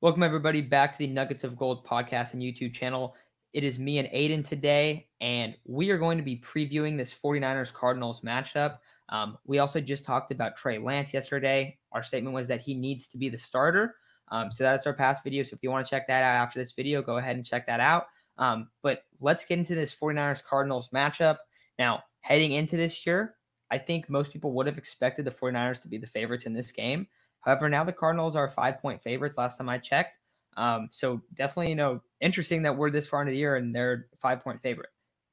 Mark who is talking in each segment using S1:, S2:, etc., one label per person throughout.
S1: Welcome, everybody, back to the Nuggets of Gold podcast and YouTube channel. It is me and Aiden today, and we are going to be previewing this 49ers Cardinals matchup. Um, we also just talked about Trey Lance yesterday. Our statement was that he needs to be the starter. Um, so that's our past video. So if you want to check that out after this video, go ahead and check that out. Um, but let's get into this 49ers Cardinals matchup. Now, heading into this year, I think most people would have expected the 49ers to be the favorites in this game. However, now the Cardinals are five point favorites last time I checked. Um, so definitely, you know, interesting that we're this far into the year and they're five point favorite.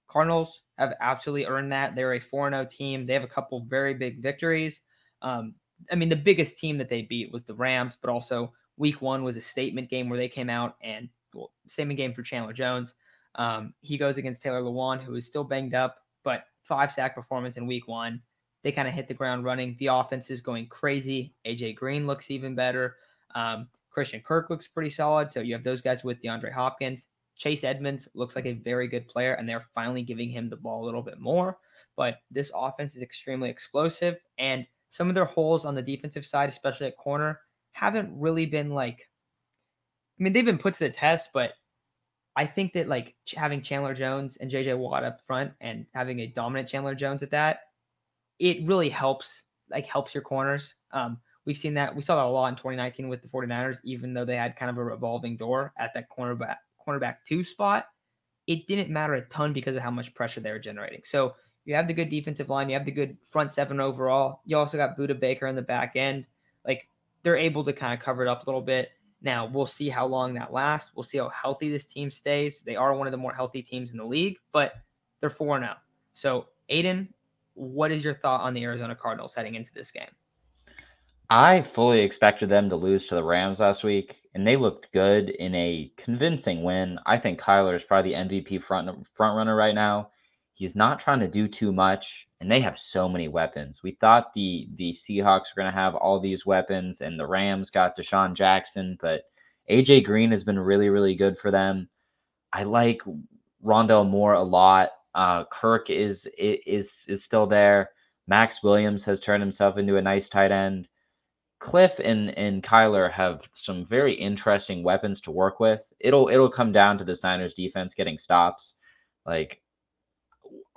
S1: Cardinals have absolutely earned that. They're a 4 0 team. They have a couple very big victories. Um, I mean, the biggest team that they beat was the Rams, but also week one was a statement game where they came out and well, statement game for Chandler Jones. Um, he goes against Taylor Lewan, who is still banged up, but five sack performance in week one. They kind of hit the ground running. The offense is going crazy. AJ Green looks even better. Um, Christian Kirk looks pretty solid. So you have those guys with DeAndre Hopkins. Chase Edmonds looks like a very good player, and they're finally giving him the ball a little bit more. But this offense is extremely explosive, and some of their holes on the defensive side, especially at corner, haven't really been like. I mean, they've been put to the test, but I think that like having Chandler Jones and JJ Watt up front and having a dominant Chandler Jones at that it really helps like helps your corners. Um, we've seen that we saw that a lot in 2019 with the 49ers, even though they had kind of a revolving door at that cornerback cornerback two spot. It didn't matter a ton because of how much pressure they were generating. So you have the good defensive line, you have the good front seven overall. You also got Budda Baker in the back end. Like they're able to kind of cover it up a little bit. Now we'll see how long that lasts. We'll see how healthy this team stays. They are one of the more healthy teams in the league, but they're four now. So Aiden, what is your thought on the Arizona Cardinals heading into this game?
S2: I fully expected them to lose to the Rams last week, and they looked good in a convincing win. I think Kyler is probably the MVP front front runner right now. He's not trying to do too much, and they have so many weapons. We thought the the Seahawks were going to have all these weapons, and the Rams got DeSean Jackson, but AJ Green has been really really good for them. I like Rondale Moore a lot. Uh, Kirk is is is still there. Maxx Williams has turned himself into a nice tight end. Kliff and and Kyler have some very interesting weapons to work with. It'll it'll come down to the Niners defense getting stops. Like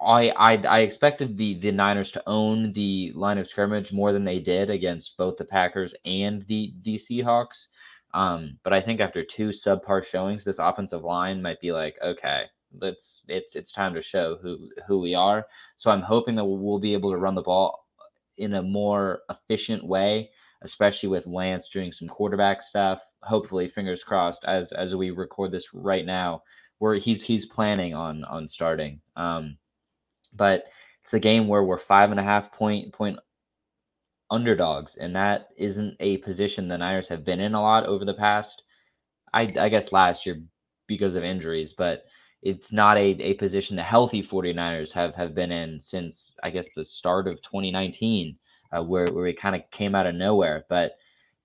S2: I I I expected the the Niners to own the line of scrimmage more than they did against both the Packers and the the Seahawks. Um, but I think after two subpar showings, this offensive line might be like, okay, let's it's it's time to show who who we are. So I'm hoping that we'll be able to run the ball in a more efficient way, especially with Lance doing some quarterback stuff. Hopefully, fingers crossed. As as we record this right now, where he's he's planning on on starting. Um, but it's a game where we're five and a half point point underdogs, and that isn't a position the Niners have been in a lot over the past. I I guess last year because of injuries, but it's not a, a position the healthy 49ers have have been in since I guess the start of 2019, uh, where where it kind of came out of nowhere. But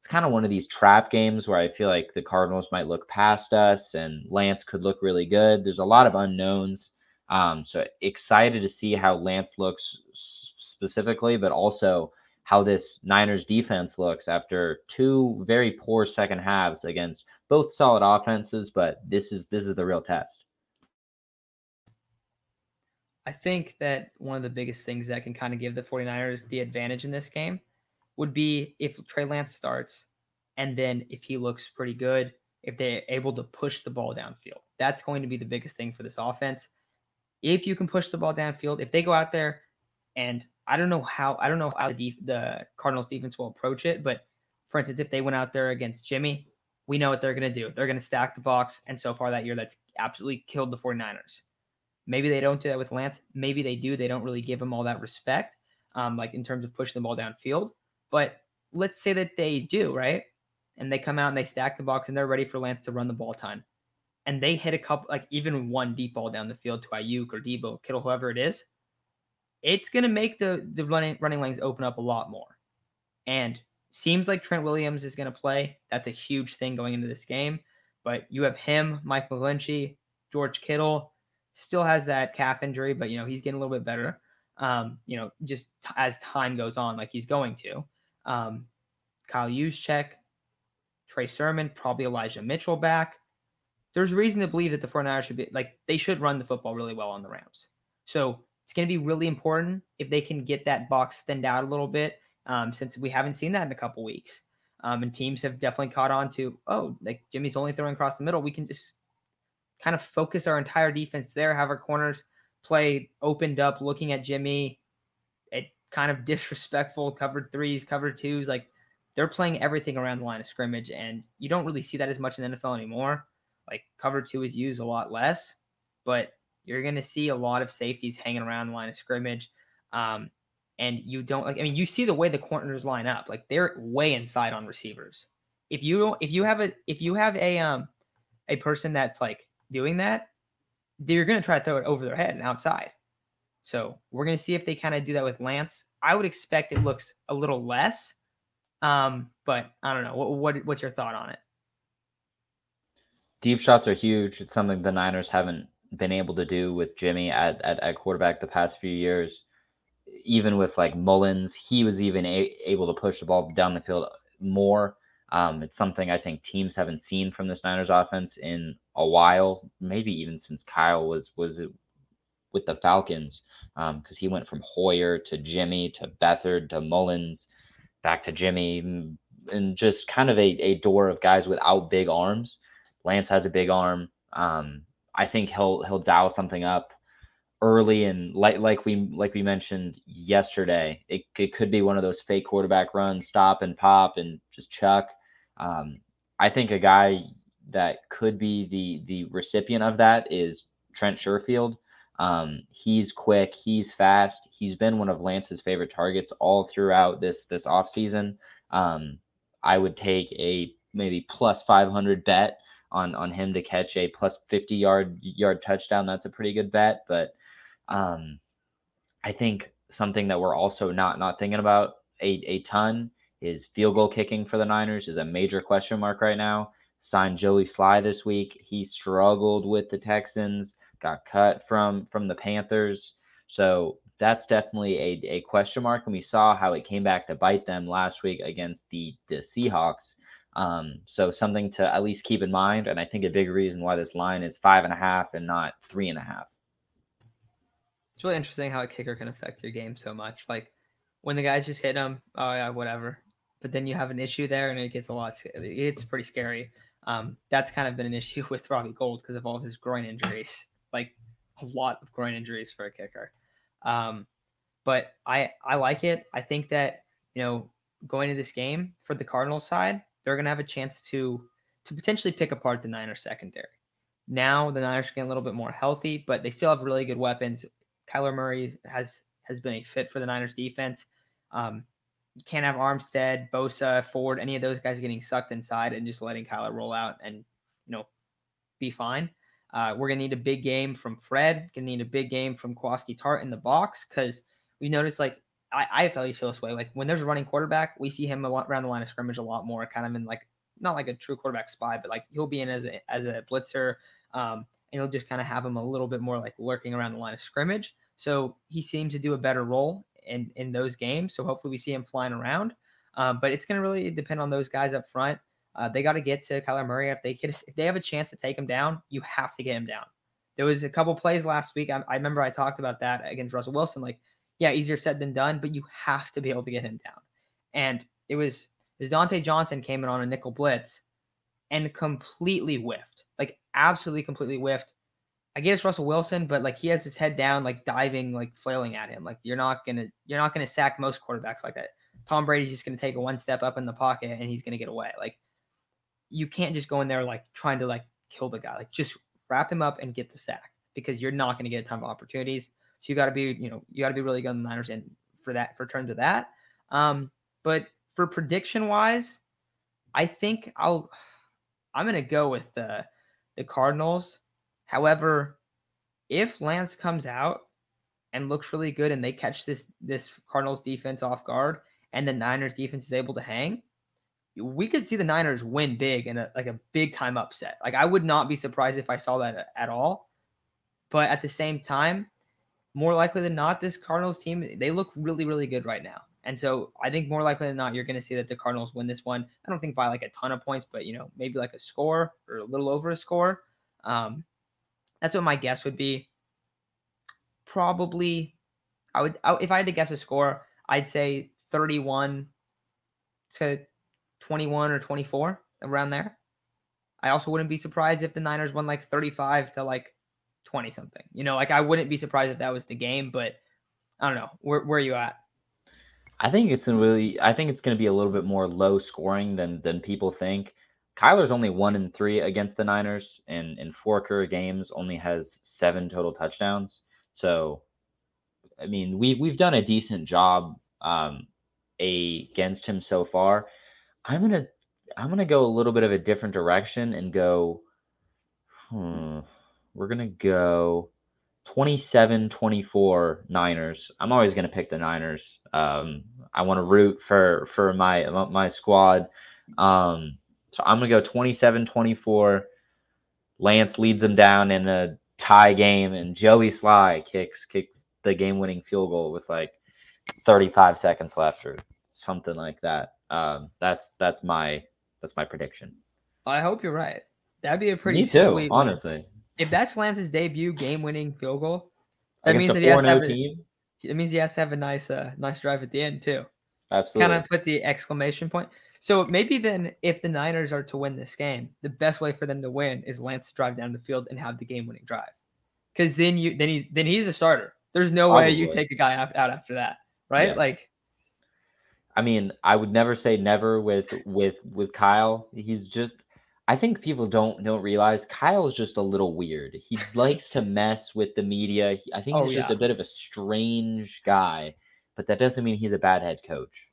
S2: it's kind of one of these trap games where I feel like the Cardinals might look past us and Lance could look really good. There's a lot of unknowns. Um, so excited to see how Lance looks specifically, but also how this Niners defense looks after two very poor second halves against both solid offenses. But this is this is the real test.
S1: I think that one of the biggest things that can kind of give the 49ers the advantage in this game would be if Trey Lance starts and then if he looks pretty good, if they're able to push the ball downfield. That's going to be the biggest thing for this offense. If you can push the ball downfield, if they go out there and I don't know how I don't know how the, the Cardinals defense will approach it, but for instance, if they went out there against Jimmy, we know what they're going to do. They're going to stack the box. And so far that year, that's absolutely killed the 49ers. Maybe they don't do that with Lance. Maybe they do. They don't really give him all that respect, um, like in terms of pushing the ball downfield. But let's say that they do, right? And they come out and they stack the box and they're ready for Lance to run the ball time. And they hit a couple, like even one deep ball down the field to Aiyuk or Deebo, Kittle, whoever it is. It's gonna make the the running running lanes open up a lot more. And seems like Trent Williams is gonna play. That's a huge thing going into this game. But you have him, Mike McGlinchey, George Kittle, still has that calf injury, but you know he's getting a little bit better. Um, you know, just t- as time goes on, like he's going to. Um, Kyle Juszczyk, Trey Sermon, probably Elijah Mitchell back. There's reason to believe that the 49ers should be like they should run the football really well on the Rams. So it's going to be really important if they can get that box thinned out a little bit, um, since we haven't seen that in a couple weeks. Um, and teams have definitely caught on to, oh, like Jimmy's only throwing across the middle. We can just kind of focus our entire defense there, have our corners play opened up, looking at Jimmy. It kind of disrespectful covered threes, covered twos. Like they're playing everything around the line of scrimmage, and you don't really see that as much in the NFL anymore. Like cover two is used a lot less, but you're going to see a lot of safeties hanging around the line of scrimmage. Um, and you don't like, I mean, you see the way the corners line up, like they're way inside on receivers. If you if you have a, if you have a, um, a person that's like doing that, they're going to try to throw it over their head and outside. So we're going to see if they kind of do that with Lance. I would expect it looks a little less, um, but I don't know. What, what what's your thought on it?
S2: Deep shots are huge. It's something the Niners haven't been able to do with Jimmy at, at, at quarterback the past few years. Even with like Mullens, he was even a- able to push the ball down the field more. Um, it's something I think teams haven't seen from this Niners offense in a while, maybe even since Kyle was was with the Falcons, because um, he went from Hoyer to Jimmy to Beathard to Mullens, back to Jimmy, and just kind of a, a door of guys without big arms. Lance has a big arm. Um, I think he'll he'll dial something up early and like like we like we mentioned yesterday. It, it could be one of those fake quarterback runs, stop and pop and just chuck. Um, I think a guy that could be the the recipient of that is Trent Sherfield. Um, he's quick, he's fast. He's been one of Lance's favorite targets all throughout this this offseason. Um, I would take a maybe plus 500 bet on on him to catch a plus 50 yard yard touchdown. That's a pretty good bet, but um, I think something that we're also not not thinking about a, a ton is field goal kicking for the Niners is a major question mark right now. Signed Joey Slye this week. He struggled with the Texans, got cut from from the Panthers. So that's definitely a, a question mark. And we saw how it came back to bite them last week against the, the Seahawks. Um, so something to at least keep in mind. And I think a big reason why this line is five and a half and not three and a half.
S1: It's really interesting how a kicker can affect your game so much. Like when the guys just hit him, oh yeah, whatever. But then you have an issue there, and it gets a lot. It's pretty scary. Um, that's kind of been an issue with Robbie Gould because of all of his groin injuries. Like a lot of groin injuries for a kicker. Um, but I I like it. I think that you know going to this game for the Cardinals side, they're going to have a chance to to potentially pick apart the Niners secondary. Now the Niners are getting a little bit more healthy, but they still have really good weapons. Kyler Murray has has been a fit for the Niners defense. Um, you can't have Armstead, Bosa, Ford, any of those guys getting sucked inside and just letting Kyler roll out and you know be fine. Uh, we're gonna need a big game from Fred. Gonna need a big game from Jaquiski Tartt in the box because we noticed like I, I at least feel this way. Like when there's a running quarterback, we see him a lot around the line of scrimmage a lot more, kind of in like not like a true quarterback spy, but like he'll be in as a as a blitzer, um, and he'll just kind of have him a little bit more like lurking around the line of scrimmage. So he seems to do a better role in in those games. So hopefully we see him flying around. Um, but it's going to really depend on those guys up front. Uh, they got to get to Kyler Murray. If they if they have a chance to take him down, you have to get him down. There was a couple plays last week. I, I remember I talked about that against Russell Wilson. Like yeah, easier said than done, but you have to be able to get him down. And it was it was Dontae Johnson came in on a nickel blitz and completely whiffed, like absolutely completely whiffed. I guess Russell Wilson, but like he has his head down, like diving, like flailing at him. Like you're not gonna you're not gonna sack most quarterbacks like that. Tom Brady's just gonna take a one step up in the pocket and he's gonna get away. Like you can't just go in there like trying to like kill the guy. Like just wrap him up and get the sack because you're not gonna get a ton of opportunities. So you got to be, you know, you got to be really good on the Niners and for that for terms of that. Um, but for prediction wise, I think I'll I'm gonna go with the the Cardinals. However, if Lance comes out and looks really good and they catch this this Cardinals defense off guard and the Niners defense is able to hang, we could see the Niners win big and like a big time upset. Like I would not be surprised if I saw that at all. But at the same time, more likely than not, this Cardinals team, they look really, really good right now. And so I think more likely than not, you're going to see that the Cardinals win this one. I don't think by like a ton of points, but you know, maybe like a score or a little over a score. Um, that's what my guess would be. Probably, I would I, if I had to guess a score, I'd say 31 to 21 or 24 around there. I also wouldn't be surprised if the Niners won like 35 to like 20 something. You know, like I wouldn't be surprised if that was the game, but I don't know. Where where are you at?
S2: I think it's really I think it's going to be a little bit more low scoring than than people think. Kyler's only one in three against the Niners, and in four career games, only has seven total touchdowns. So, I mean, we we've done a decent job um, against him so far. I'm gonna I'm gonna go a little bit of a different direction and go. Hmm, we're gonna go 27 24 Niners. I'm always to pick the Niners. Um, I want to root for for my my squad. Um, so I'm going to go 27 24. Lance leads them down in a tie game, and Joey Slye kicks kicks the game winning field goal with like 35 seconds left or something like that. Um, that's that's my that's my prediction.
S1: I hope you're right. That'd be a pretty
S2: Me too, honestly
S1: if that's Lance's debut game-winning field goal, that means that he has to have a, it means he has to have a nice, uh, nice drive at the end too.
S2: Absolutely.
S1: Kind of put the exclamation point. So maybe then, if the Niners are to win this game, the best way for them to win is Lance to drive down the field and have the game-winning drive. Because then you, then he's, then he's a starter. There's no Probably. way you take a guy out after that, right? Yeah. Like,
S2: I mean, I would never say never with with with Kyle. He's just I think people don't don't realize Kyle's just a little weird. He likes to mess with the media. He, I think oh, he's just a bit of a strange guy, but that doesn't mean he's a bad head coach.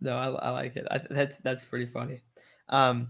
S1: No, I, I like it. I, that's that's pretty funny. Um,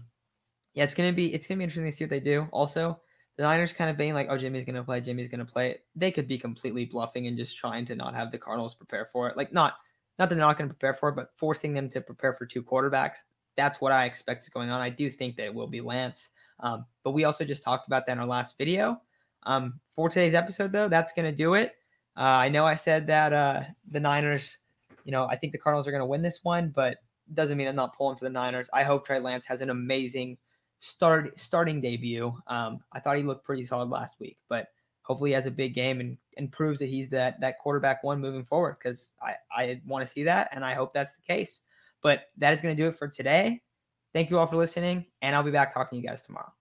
S1: yeah, it's gonna be it's gonna be interesting to see what they do. Also, the Niners kind of being like, "Oh, Jimmy's gonna play. Jimmy's gonna play." They could be completely bluffing and just trying to not have the Cardinals prepare for it. Like, not not that they're not gonna prepare for it, but forcing them to prepare for two quarterbacks that's what I expect is going on. I do think that it will be Lance. Um, but we also just talked about that in our last video. Um, for today's episode, though, that's going to do it. Uh, I know I said that uh, the Niners, you know, I think the Cardinals are going to win this one, but doesn't mean I'm not pulling for the Niners. I hope Trey Lance has an amazing start starting debut. Um, I thought he looked pretty solid last week, but hopefully he has a big game and, and proves that he's that that quarterback one moving forward because I, I want to see that and I hope that's the case. But that is going to do it for today. Thank you all for listening, and I'll be back talking to you guys tomorrow.